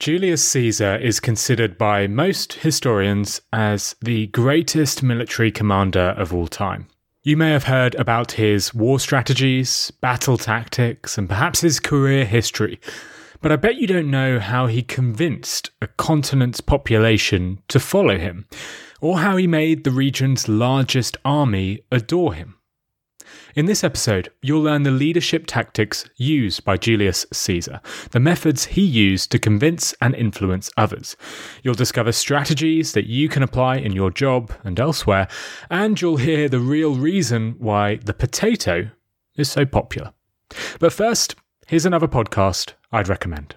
Julius Caesar is considered by most historians as the greatest military commander of all time. You may have heard about his war strategies, battle tactics, and perhaps his career history, but I bet you don't know how he convinced a continent's population to follow him, or how he made the region's largest army adore him. In this episode, you'll learn the leadership tactics used by Julius Caesar, the methods he used to convince and influence others. You'll discover strategies that you can apply in your job and elsewhere, and you'll hear the real reason why the potato is so popular. But first, here's another podcast I'd recommend.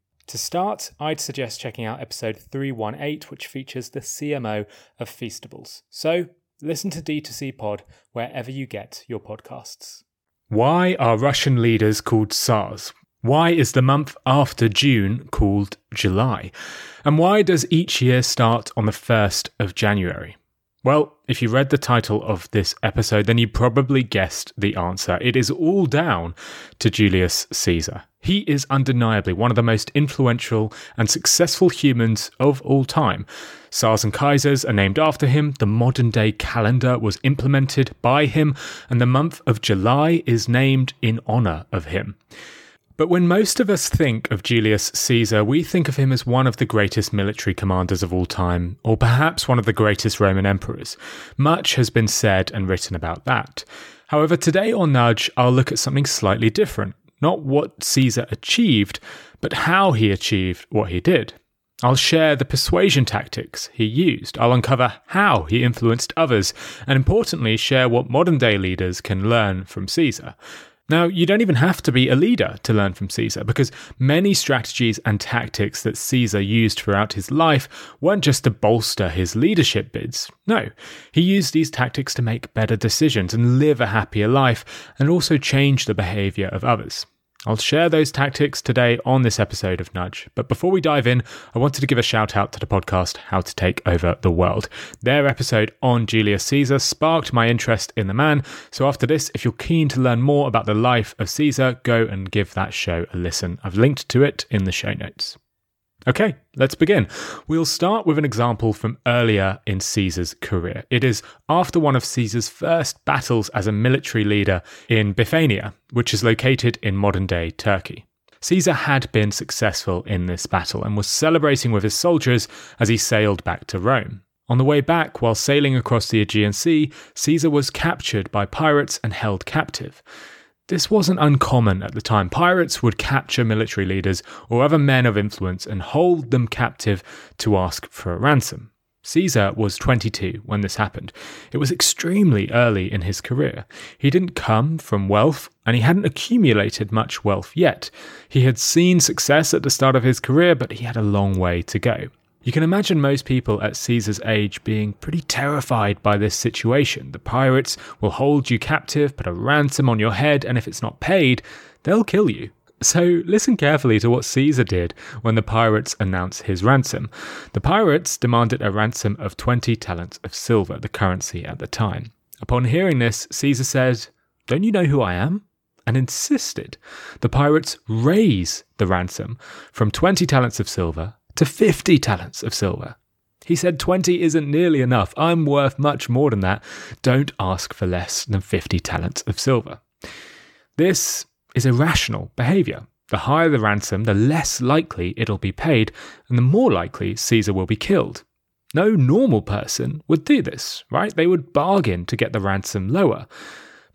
To start, I'd suggest checking out episode 318, which features the CMO of Feastables. So listen to D2C Pod wherever you get your podcasts. Why are Russian leaders called Tsars? Why is the month after June called July? And why does each year start on the 1st of January? Well, if you read the title of this episode, then you probably guessed the answer. It is all down to Julius Caesar. He is undeniably one of the most influential and successful humans of all time. Tsars and Kaisers are named after him, the modern day calendar was implemented by him, and the month of July is named in honour of him. But when most of us think of Julius Caesar, we think of him as one of the greatest military commanders of all time, or perhaps one of the greatest Roman emperors. Much has been said and written about that. However, today on Nudge, I'll look at something slightly different. Not what Caesar achieved, but how he achieved what he did. I'll share the persuasion tactics he used. I'll uncover how he influenced others, and importantly, share what modern day leaders can learn from Caesar. Now, you don't even have to be a leader to learn from Caesar, because many strategies and tactics that Caesar used throughout his life weren't just to bolster his leadership bids. No, he used these tactics to make better decisions and live a happier life, and also change the behavior of others. I'll share those tactics today on this episode of Nudge. But before we dive in, I wanted to give a shout out to the podcast How to Take Over the World. Their episode on Julius Caesar sparked my interest in the man. So after this, if you're keen to learn more about the life of Caesar, go and give that show a listen. I've linked to it in the show notes. Okay, let's begin. We'll start with an example from earlier in Caesar's career. It is after one of Caesar's first battles as a military leader in Bithynia, which is located in modern day Turkey. Caesar had been successful in this battle and was celebrating with his soldiers as he sailed back to Rome. On the way back, while sailing across the Aegean Sea, Caesar was captured by pirates and held captive. This wasn't uncommon at the time. Pirates would capture military leaders or other men of influence and hold them captive to ask for a ransom. Caesar was 22 when this happened. It was extremely early in his career. He didn't come from wealth and he hadn't accumulated much wealth yet. He had seen success at the start of his career, but he had a long way to go. You can imagine most people at Caesar's age being pretty terrified by this situation. The pirates will hold you captive, put a ransom on your head, and if it's not paid, they'll kill you. So listen carefully to what Caesar did when the pirates announced his ransom. The pirates demanded a ransom of 20 talents of silver, the currency at the time. Upon hearing this, Caesar said, Don't you know who I am? and insisted the pirates raise the ransom from 20 talents of silver to 50 talents of silver. He said 20 isn't nearly enough. I'm worth much more than that. Don't ask for less than 50 talents of silver. This is irrational behavior. The higher the ransom, the less likely it'll be paid, and the more likely Caesar will be killed. No normal person would do this, right? They would bargain to get the ransom lower.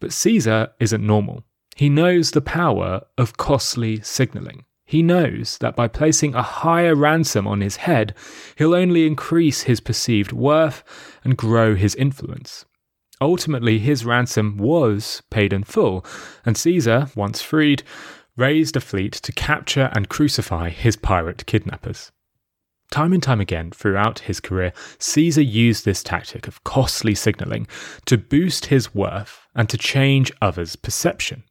But Caesar isn't normal. He knows the power of costly signaling. He knows that by placing a higher ransom on his head, he'll only increase his perceived worth and grow his influence. Ultimately, his ransom was paid in full, and Caesar, once freed, raised a fleet to capture and crucify his pirate kidnappers. Time and time again throughout his career, Caesar used this tactic of costly signalling to boost his worth and to change others' perception.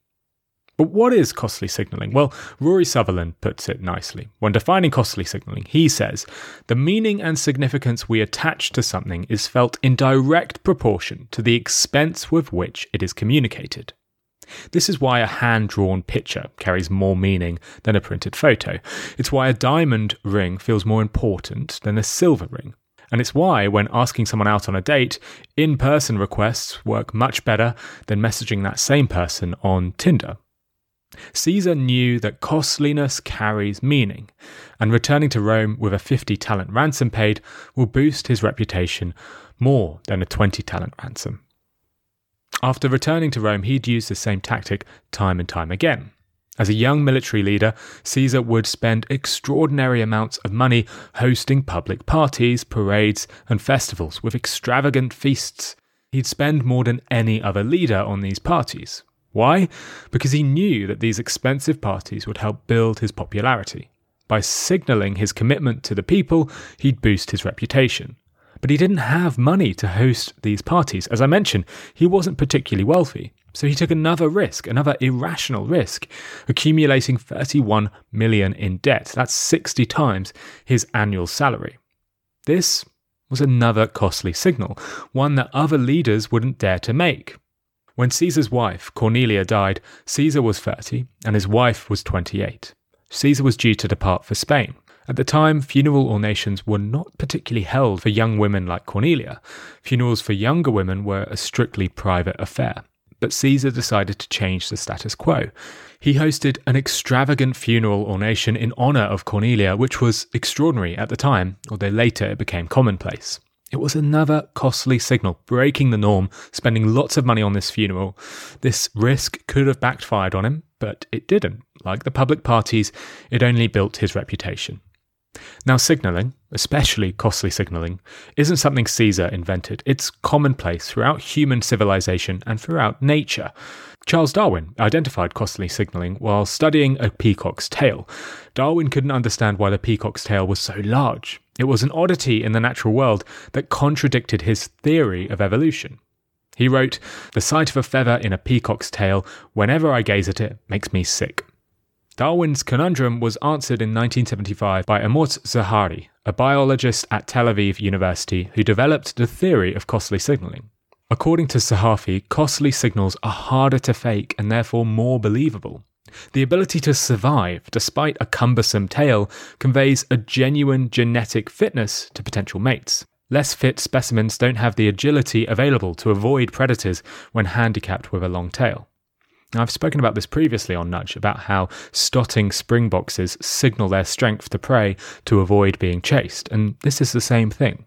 But what is costly signalling? Well, Rory Sutherland puts it nicely. When defining costly signalling, he says, The meaning and significance we attach to something is felt in direct proportion to the expense with which it is communicated. This is why a hand drawn picture carries more meaning than a printed photo. It's why a diamond ring feels more important than a silver ring. And it's why, when asking someone out on a date, in person requests work much better than messaging that same person on Tinder. Caesar knew that costliness carries meaning, and returning to Rome with a 50 talent ransom paid will boost his reputation more than a 20 talent ransom. After returning to Rome, he'd use the same tactic time and time again. As a young military leader, Caesar would spend extraordinary amounts of money hosting public parties, parades, and festivals with extravagant feasts. He'd spend more than any other leader on these parties. Why? Because he knew that these expensive parties would help build his popularity. By signalling his commitment to the people, he'd boost his reputation. But he didn't have money to host these parties. As I mentioned, he wasn't particularly wealthy. So he took another risk, another irrational risk, accumulating 31 million in debt. That's 60 times his annual salary. This was another costly signal, one that other leaders wouldn't dare to make. When Caesar's wife, Cornelia, died, Caesar was 30 and his wife was 28. Caesar was due to depart for Spain. At the time, funeral ornations were not particularly held for young women like Cornelia. Funerals for younger women were a strictly private affair. But Caesar decided to change the status quo. He hosted an extravagant funeral ornation in honour of Cornelia, which was extraordinary at the time, although later it became commonplace. It was another costly signal, breaking the norm, spending lots of money on this funeral. This risk could have backfired on him, but it didn't. Like the public parties, it only built his reputation. Now, signalling, especially costly signalling, isn't something Caesar invented. It's commonplace throughout human civilization and throughout nature. Charles Darwin identified costly signalling while studying a peacock's tail. Darwin couldn't understand why the peacock's tail was so large. It was an oddity in the natural world that contradicted his theory of evolution. He wrote, The sight of a feather in a peacock's tail, whenever I gaze at it, makes me sick. Darwin's conundrum was answered in 1975 by Amotz Zahavi, a biologist at Tel Aviv University who developed the theory of costly signaling. According to Zahavi, costly signals are harder to fake and therefore more believable. The ability to survive despite a cumbersome tail conveys a genuine genetic fitness to potential mates. Less fit specimens don't have the agility available to avoid predators when handicapped with a long tail. Now, I've spoken about this previously on Nudge about how stotting springboxes signal their strength to prey to avoid being chased, and this is the same thing.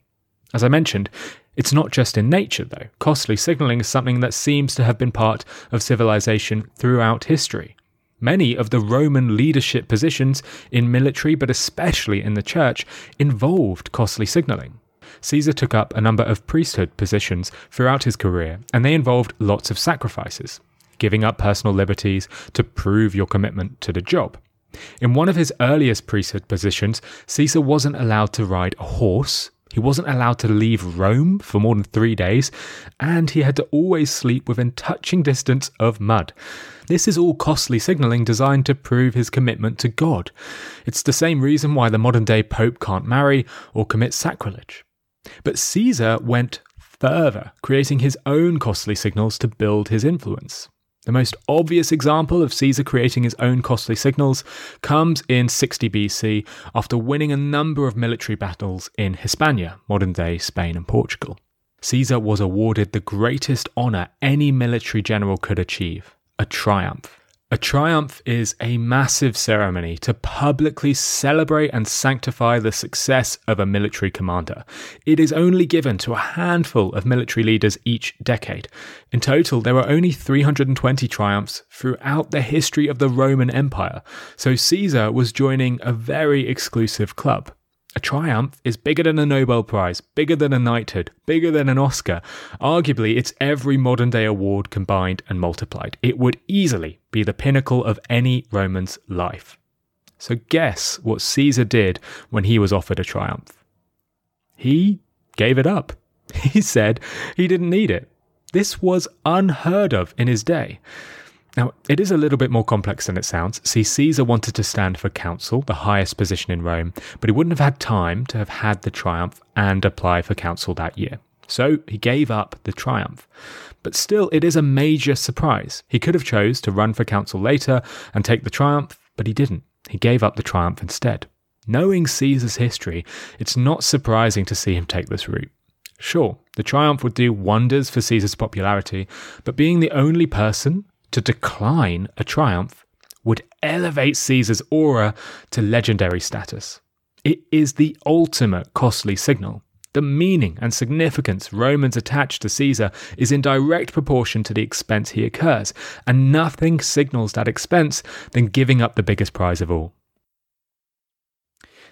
As I mentioned, it's not just in nature, though. Costly signalling is something that seems to have been part of civilization throughout history. Many of the Roman leadership positions in military, but especially in the church, involved costly signalling. Caesar took up a number of priesthood positions throughout his career, and they involved lots of sacrifices, giving up personal liberties to prove your commitment to the job. In one of his earliest priesthood positions, Caesar wasn't allowed to ride a horse, he wasn't allowed to leave Rome for more than three days, and he had to always sleep within touching distance of mud. This is all costly signalling designed to prove his commitment to God. It's the same reason why the modern day Pope can't marry or commit sacrilege. But Caesar went further, creating his own costly signals to build his influence. The most obvious example of Caesar creating his own costly signals comes in 60 BC after winning a number of military battles in Hispania, modern day Spain and Portugal. Caesar was awarded the greatest honour any military general could achieve a triumph. A triumph is a massive ceremony to publicly celebrate and sanctify the success of a military commander. It is only given to a handful of military leaders each decade. In total, there were only 320 triumphs throughout the history of the Roman Empire, so Caesar was joining a very exclusive club. A triumph is bigger than a Nobel Prize, bigger than a knighthood, bigger than an Oscar. Arguably, it's every modern day award combined and multiplied. It would easily be the pinnacle of any Roman's life. So guess what Caesar did when he was offered a triumph? He gave it up. He said he didn't need it. This was unheard of in his day. Now, it is a little bit more complex than it sounds. See, Caesar wanted to stand for consul, the highest position in Rome, but he wouldn't have had time to have had the triumph and apply for consul that year. So he gave up the triumph. But still, it is a major surprise. He could have chose to run for consul later and take the triumph, but he didn't. He gave up the triumph instead. Knowing Caesar's history, it's not surprising to see him take this route. Sure, the triumph would do wonders for Caesar's popularity, but being the only person to decline a triumph would elevate Caesar's aura to legendary status. It is the ultimate costly signal. The meaning and significance Romans attach to Caesar is in direct proportion to the expense he incurs, and nothing signals that expense than giving up the biggest prize of all.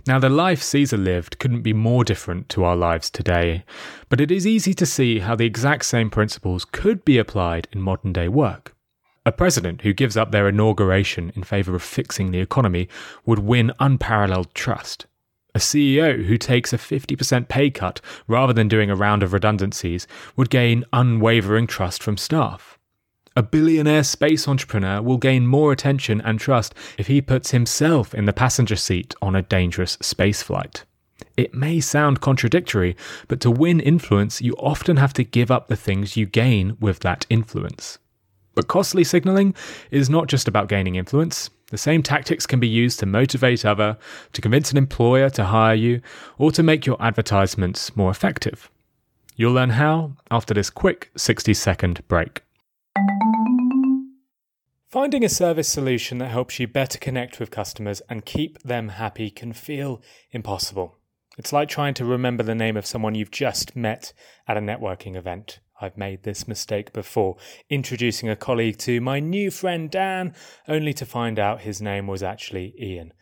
Now, the life Caesar lived couldn't be more different to our lives today, but it is easy to see how the exact same principles could be applied in modern day work. A president who gives up their inauguration in favour of fixing the economy would win unparalleled trust. A CEO who takes a 50% pay cut rather than doing a round of redundancies would gain unwavering trust from staff. A billionaire space entrepreneur will gain more attention and trust if he puts himself in the passenger seat on a dangerous space flight. It may sound contradictory, but to win influence, you often have to give up the things you gain with that influence. But costly signaling is not just about gaining influence. The same tactics can be used to motivate other, to convince an employer to hire you, or to make your advertisements more effective. You'll learn how after this quick 60 second break. Finding a service solution that helps you better connect with customers and keep them happy can feel impossible. It's like trying to remember the name of someone you've just met at a networking event. I've made this mistake before, introducing a colleague to my new friend Dan, only to find out his name was actually Ian.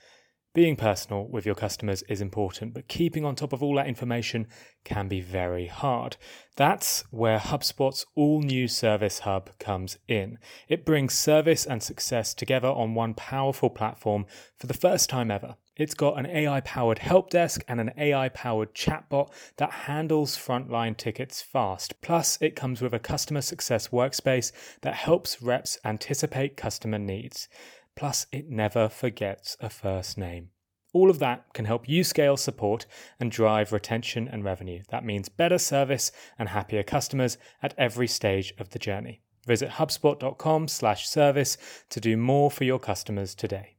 Being personal with your customers is important, but keeping on top of all that information can be very hard. That's where HubSpot's all new Service Hub comes in. It brings service and success together on one powerful platform for the first time ever. It's got an AI powered help desk and an AI powered chatbot that handles frontline tickets fast. Plus, it comes with a customer success workspace that helps reps anticipate customer needs. Plus, it never forgets a first name. All of that can help you scale support and drive retention and revenue. That means better service and happier customers at every stage of the journey. Visit hubspot.com/service to do more for your customers today.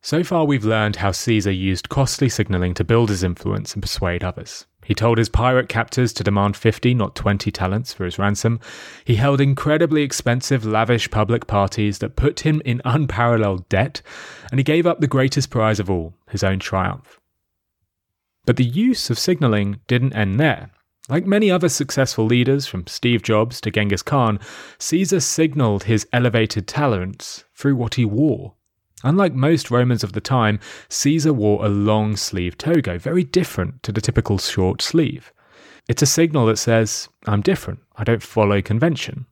So far, we've learned how Caesar used costly signaling to build his influence and persuade others. He told his pirate captors to demand 50, not 20 talents for his ransom. He held incredibly expensive, lavish public parties that put him in unparalleled debt, and he gave up the greatest prize of all, his own triumph. But the use of signaling didn't end there. Like many other successful leaders, from Steve Jobs to Genghis Khan, Caesar signaled his elevated talents through what he wore. Unlike most Romans of the time, Caesar wore a long sleeve toga, very different to the typical short sleeve. It's a signal that says, I'm different, I don't follow convention.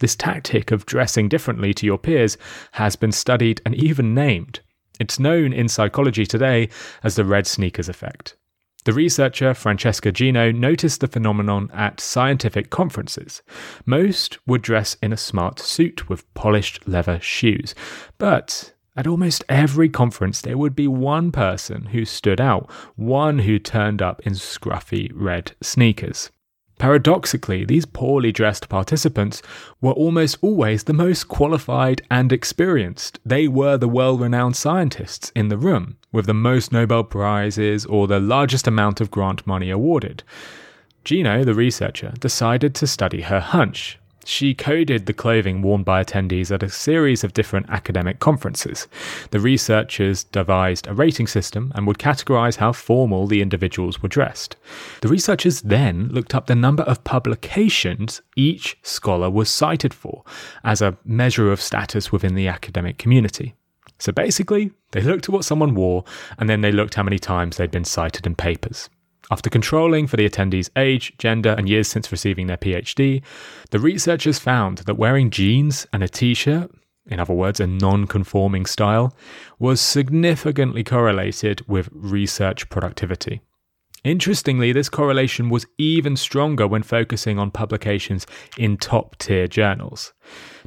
This tactic of dressing differently to your peers has been studied and even named. It's known in psychology today as the red sneakers effect. The researcher Francesca Gino noticed the phenomenon at scientific conferences. Most would dress in a smart suit with polished leather shoes, but at almost every conference, there would be one person who stood out, one who turned up in scruffy red sneakers. Paradoxically, these poorly dressed participants were almost always the most qualified and experienced. They were the well renowned scientists in the room, with the most Nobel Prizes or the largest amount of grant money awarded. Gino, the researcher, decided to study her hunch she coded the clothing worn by attendees at a series of different academic conferences. The researchers devised a rating system and would categorize how formal the individuals were dressed. The researchers then looked up the number of publications each scholar was cited for as a measure of status within the academic community. So basically, they looked at what someone wore and then they looked how many times they'd been cited in papers. After controlling for the attendees' age, gender, and years since receiving their PhD, the researchers found that wearing jeans and a t shirt in other words, a non conforming style, was significantly correlated with research productivity. Interestingly, this correlation was even stronger when focusing on publications in top tier journals.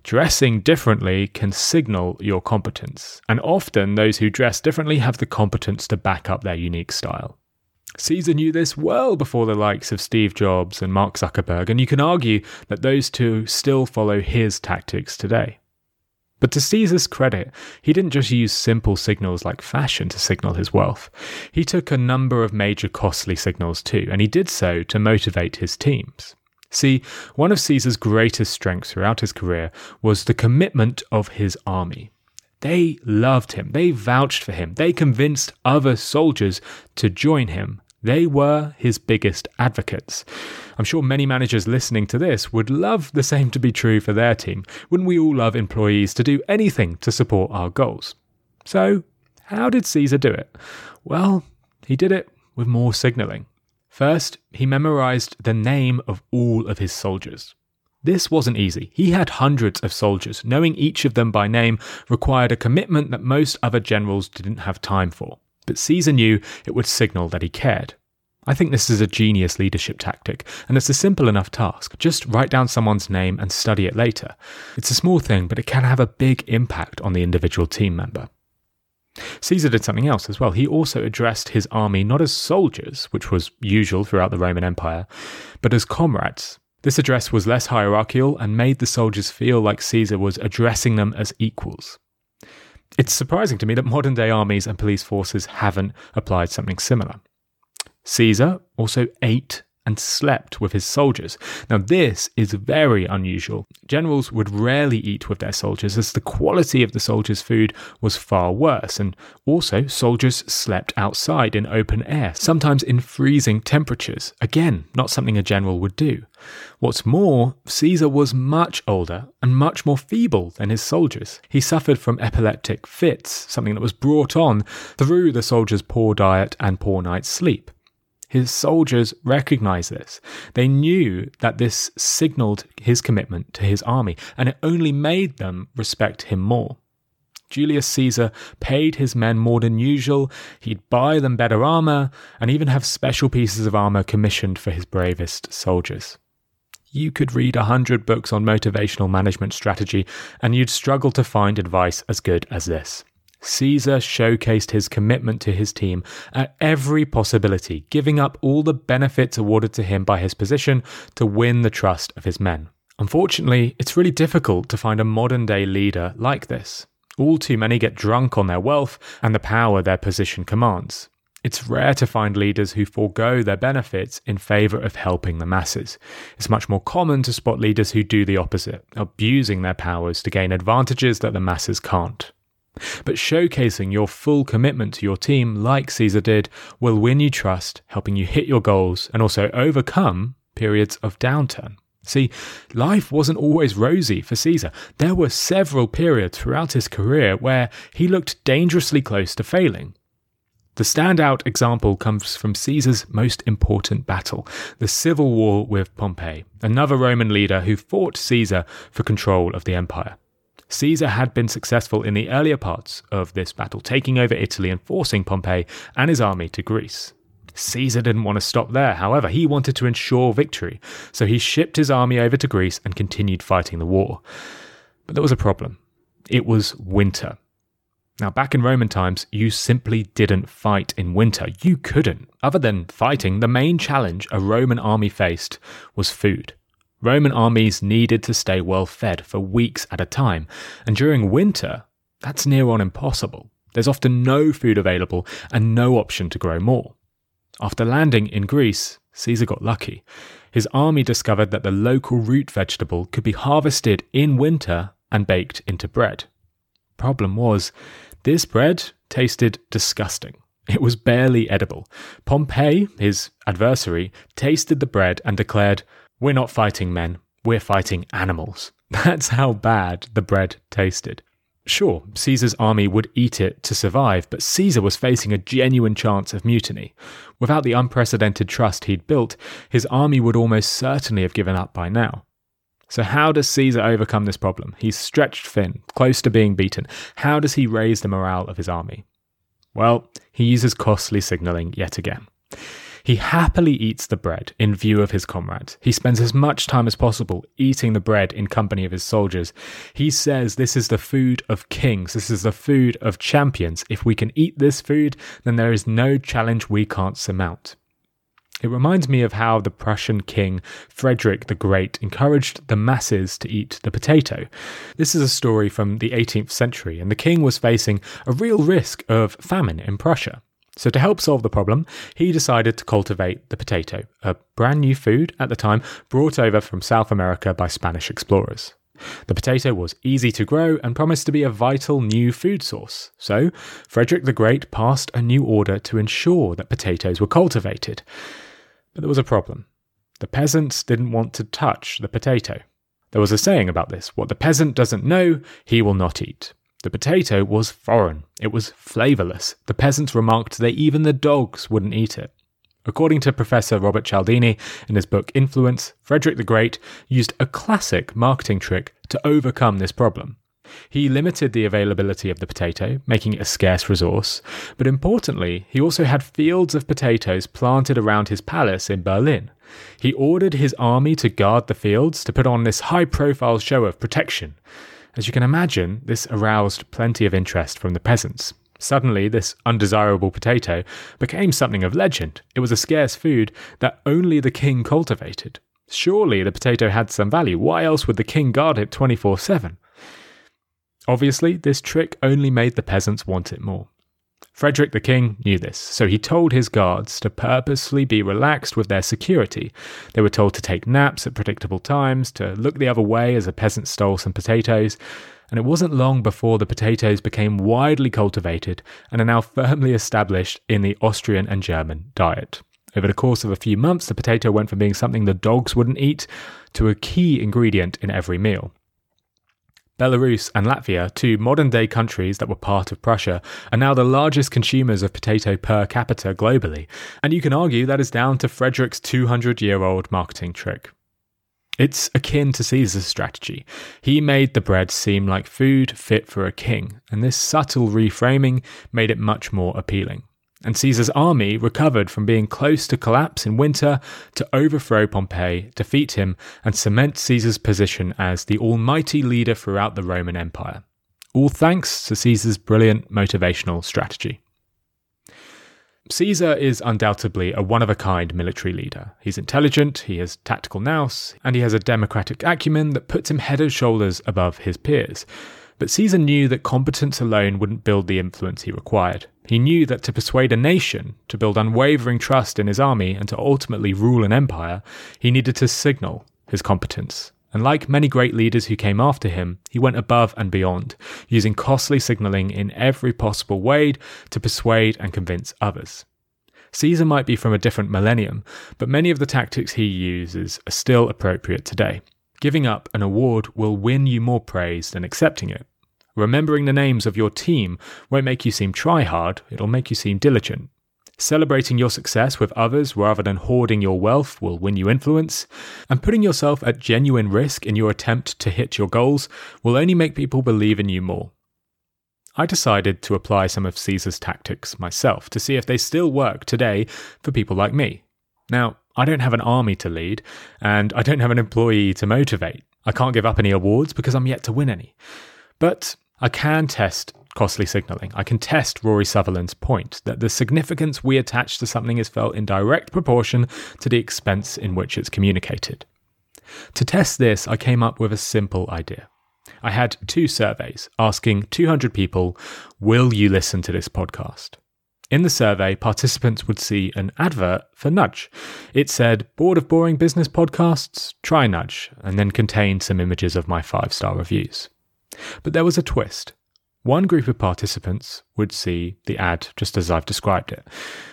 Dressing differently can signal your competence, and often those who dress differently have the competence to back up their unique style. Caesar knew this well before the likes of Steve Jobs and Mark Zuckerberg, and you can argue that those two still follow his tactics today. But to Caesar's credit, he didn't just use simple signals like fashion to signal his wealth. He took a number of major costly signals too, and he did so to motivate his teams. See, one of Caesar's greatest strengths throughout his career was the commitment of his army. They loved him, they vouched for him, they convinced other soldiers to join him. They were his biggest advocates. I'm sure many managers listening to this would love the same to be true for their team. Wouldn't we all love employees to do anything to support our goals? So, how did Caesar do it? Well, he did it with more signalling. First, he memorized the name of all of his soldiers. This wasn't easy. He had hundreds of soldiers. Knowing each of them by name required a commitment that most other generals didn't have time for. But Caesar knew it would signal that he cared. I think this is a genius leadership tactic, and it's a simple enough task. Just write down someone's name and study it later. It's a small thing, but it can have a big impact on the individual team member. Caesar did something else as well. He also addressed his army not as soldiers, which was usual throughout the Roman Empire, but as comrades. This address was less hierarchical and made the soldiers feel like Caesar was addressing them as equals. It's surprising to me that modern day armies and police forces haven't applied something similar. Caesar also ate and slept with his soldiers. Now, this is very unusual. Generals would rarely eat with their soldiers as the quality of the soldiers' food was far worse, and also soldiers slept outside in open air, sometimes in freezing temperatures. Again, not something a general would do. What's more, Caesar was much older and much more feeble than his soldiers. He suffered from epileptic fits, something that was brought on through the soldiers' poor diet and poor night's sleep. His soldiers recognized this. They knew that this signaled his commitment to his army, and it only made them respect him more. Julius Caesar paid his men more than usual, he'd buy them better armor, and even have special pieces of armor commissioned for his bravest soldiers. You could read a hundred books on motivational management strategy, and you'd struggle to find advice as good as this. Caesar showcased his commitment to his team at every possibility, giving up all the benefits awarded to him by his position to win the trust of his men. Unfortunately, it's really difficult to find a modern day leader like this. All too many get drunk on their wealth and the power their position commands. It's rare to find leaders who forego their benefits in favor of helping the masses. It's much more common to spot leaders who do the opposite, abusing their powers to gain advantages that the masses can't. But showcasing your full commitment to your team, like Caesar did, will win you trust, helping you hit your goals and also overcome periods of downturn. See, life wasn't always rosy for Caesar. There were several periods throughout his career where he looked dangerously close to failing. The standout example comes from Caesar's most important battle, the civil war with Pompey, another Roman leader who fought Caesar for control of the empire. Caesar had been successful in the earlier parts of this battle, taking over Italy and forcing Pompey and his army to Greece. Caesar didn't want to stop there, however, he wanted to ensure victory, so he shipped his army over to Greece and continued fighting the war. But there was a problem. It was winter. Now, back in Roman times, you simply didn't fight in winter. You couldn't. Other than fighting, the main challenge a Roman army faced was food. Roman armies needed to stay well fed for weeks at a time, and during winter, that's near on impossible. There's often no food available and no option to grow more. After landing in Greece, Caesar got lucky. His army discovered that the local root vegetable could be harvested in winter and baked into bread. Problem was, this bread tasted disgusting. It was barely edible. Pompey, his adversary, tasted the bread and declared, we're not fighting men, we're fighting animals. That's how bad the bread tasted. Sure, Caesar's army would eat it to survive, but Caesar was facing a genuine chance of mutiny. Without the unprecedented trust he'd built, his army would almost certainly have given up by now. So, how does Caesar overcome this problem? He's stretched thin, close to being beaten. How does he raise the morale of his army? Well, he uses costly signaling yet again. He happily eats the bread in view of his comrades. He spends as much time as possible eating the bread in company of his soldiers. He says this is the food of kings, this is the food of champions. If we can eat this food, then there is no challenge we can't surmount. It reminds me of how the Prussian king Frederick the Great encouraged the masses to eat the potato. This is a story from the 18th century, and the king was facing a real risk of famine in Prussia. So, to help solve the problem, he decided to cultivate the potato, a brand new food at the time brought over from South America by Spanish explorers. The potato was easy to grow and promised to be a vital new food source. So, Frederick the Great passed a new order to ensure that potatoes were cultivated. But there was a problem. The peasants didn't want to touch the potato. There was a saying about this what the peasant doesn't know, he will not eat. The potato was foreign. It was flavourless. The peasants remarked that even the dogs wouldn't eat it. According to Professor Robert Cialdini in his book Influence, Frederick the Great used a classic marketing trick to overcome this problem. He limited the availability of the potato, making it a scarce resource, but importantly, he also had fields of potatoes planted around his palace in Berlin. He ordered his army to guard the fields to put on this high profile show of protection. As you can imagine, this aroused plenty of interest from the peasants. Suddenly, this undesirable potato became something of legend. It was a scarce food that only the king cultivated. Surely the potato had some value. Why else would the king guard it 24 7? Obviously, this trick only made the peasants want it more. Frederick the King knew this, so he told his guards to purposely be relaxed with their security. They were told to take naps at predictable times, to look the other way as a peasant stole some potatoes, and it wasn't long before the potatoes became widely cultivated and are now firmly established in the Austrian and German diet. Over the course of a few months, the potato went from being something the dogs wouldn't eat to a key ingredient in every meal. Belarus and Latvia, two modern day countries that were part of Prussia, are now the largest consumers of potato per capita globally, and you can argue that is down to Frederick's 200 year old marketing trick. It's akin to Caesar's strategy. He made the bread seem like food fit for a king, and this subtle reframing made it much more appealing and Caesar's army recovered from being close to collapse in winter to overthrow Pompey, defeat him, and cement Caesar's position as the almighty leader throughout the Roman Empire. All thanks to Caesar's brilliant motivational strategy. Caesar is undoubtedly a one of a kind military leader. He's intelligent, he has tactical nous, and he has a democratic acumen that puts him head and shoulders above his peers. But Caesar knew that competence alone wouldn't build the influence he required. He knew that to persuade a nation, to build unwavering trust in his army, and to ultimately rule an empire, he needed to signal his competence. And like many great leaders who came after him, he went above and beyond, using costly signaling in every possible way to persuade and convince others. Caesar might be from a different millennium, but many of the tactics he uses are still appropriate today. Giving up an award will win you more praise than accepting it. Remembering the names of your team won't make you seem try hard, it'll make you seem diligent. Celebrating your success with others rather than hoarding your wealth will win you influence, and putting yourself at genuine risk in your attempt to hit your goals will only make people believe in you more. I decided to apply some of Caesar's tactics myself to see if they still work today for people like me. Now, I don't have an army to lead, and I don't have an employee to motivate. I can't give up any awards because I'm yet to win any. But I can test costly signaling. I can test Rory Sutherland's point that the significance we attach to something is felt in direct proportion to the expense in which it's communicated. To test this, I came up with a simple idea. I had two surveys asking 200 people, Will you listen to this podcast? In the survey, participants would see an advert for Nudge. It said, Bored of boring business podcasts? Try Nudge, and then contained some images of my five star reviews. But there was a twist. One group of participants would see the ad just as I've described it.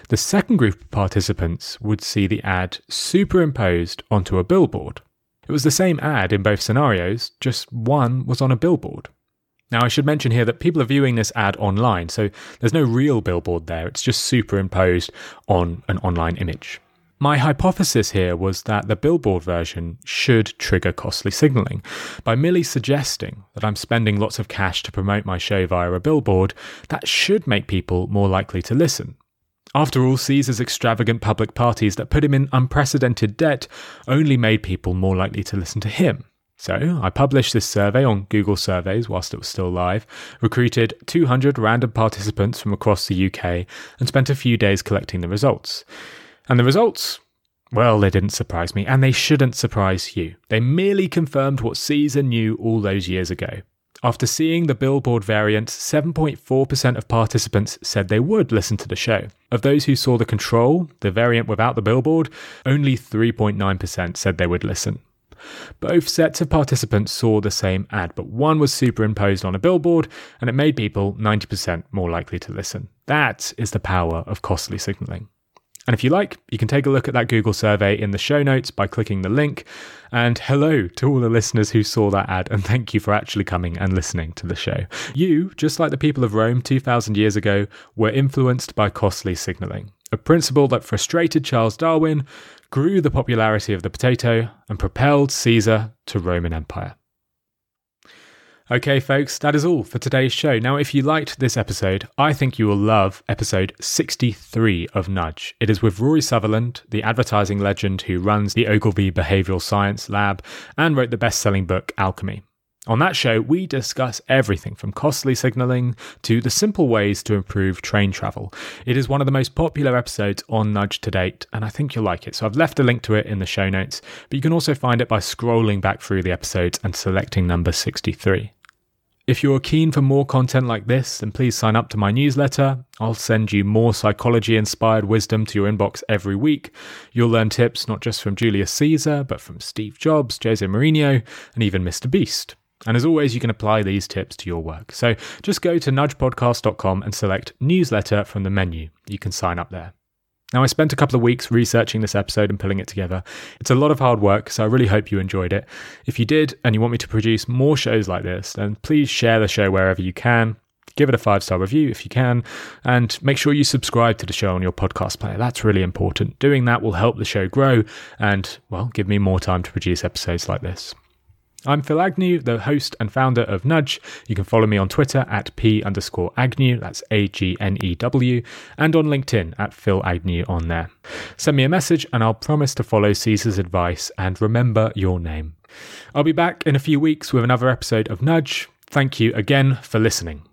The second group of participants would see the ad superimposed onto a billboard. It was the same ad in both scenarios, just one was on a billboard. Now, I should mention here that people are viewing this ad online, so there's no real billboard there, it's just superimposed on an online image. My hypothesis here was that the billboard version should trigger costly signaling. By merely suggesting that I'm spending lots of cash to promote my show via a billboard, that should make people more likely to listen. After all, Caesar's extravagant public parties that put him in unprecedented debt only made people more likely to listen to him. So I published this survey on Google Surveys whilst it was still live, recruited 200 random participants from across the UK, and spent a few days collecting the results. And the results? Well, they didn't surprise me, and they shouldn't surprise you. They merely confirmed what Caesar knew all those years ago. After seeing the Billboard variant, 7.4% of participants said they would listen to the show. Of those who saw the control, the variant without the Billboard, only 3.9% said they would listen. Both sets of participants saw the same ad, but one was superimposed on a billboard, and it made people 90% more likely to listen. That is the power of costly signaling. And if you like, you can take a look at that Google survey in the show notes by clicking the link. And hello to all the listeners who saw that ad, and thank you for actually coming and listening to the show. You, just like the people of Rome 2,000 years ago, were influenced by costly signalling, a principle that frustrated Charles Darwin, grew the popularity of the potato, and propelled Caesar to Roman Empire. Okay, folks, that is all for today's show. Now, if you liked this episode, I think you will love episode 63 of Nudge. It is with Rory Sutherland, the advertising legend who runs the Ogilvy Behavioral Science Lab and wrote the best selling book Alchemy. On that show, we discuss everything from costly signaling to the simple ways to improve train travel. It is one of the most popular episodes on Nudge to date, and I think you'll like it. So I've left a link to it in the show notes, but you can also find it by scrolling back through the episodes and selecting number 63. If you're keen for more content like this, then please sign up to my newsletter. I'll send you more psychology inspired wisdom to your inbox every week. You'll learn tips not just from Julius Caesar, but from Steve Jobs, Jose Mourinho, and even Mr. Beast. And as always, you can apply these tips to your work. So just go to nudgepodcast.com and select newsletter from the menu. You can sign up there. Now, I spent a couple of weeks researching this episode and pulling it together. It's a lot of hard work, so I really hope you enjoyed it. If you did and you want me to produce more shows like this, then please share the show wherever you can. Give it a five star review if you can, and make sure you subscribe to the show on your podcast player. That's really important. Doing that will help the show grow and, well, give me more time to produce episodes like this. I'm Phil Agnew, the host and founder of Nudge. You can follow me on Twitter at P underscore Agnew, that's A G N E W, and on LinkedIn at Phil Agnew on there. Send me a message and I'll promise to follow Caesar's advice and remember your name. I'll be back in a few weeks with another episode of Nudge. Thank you again for listening.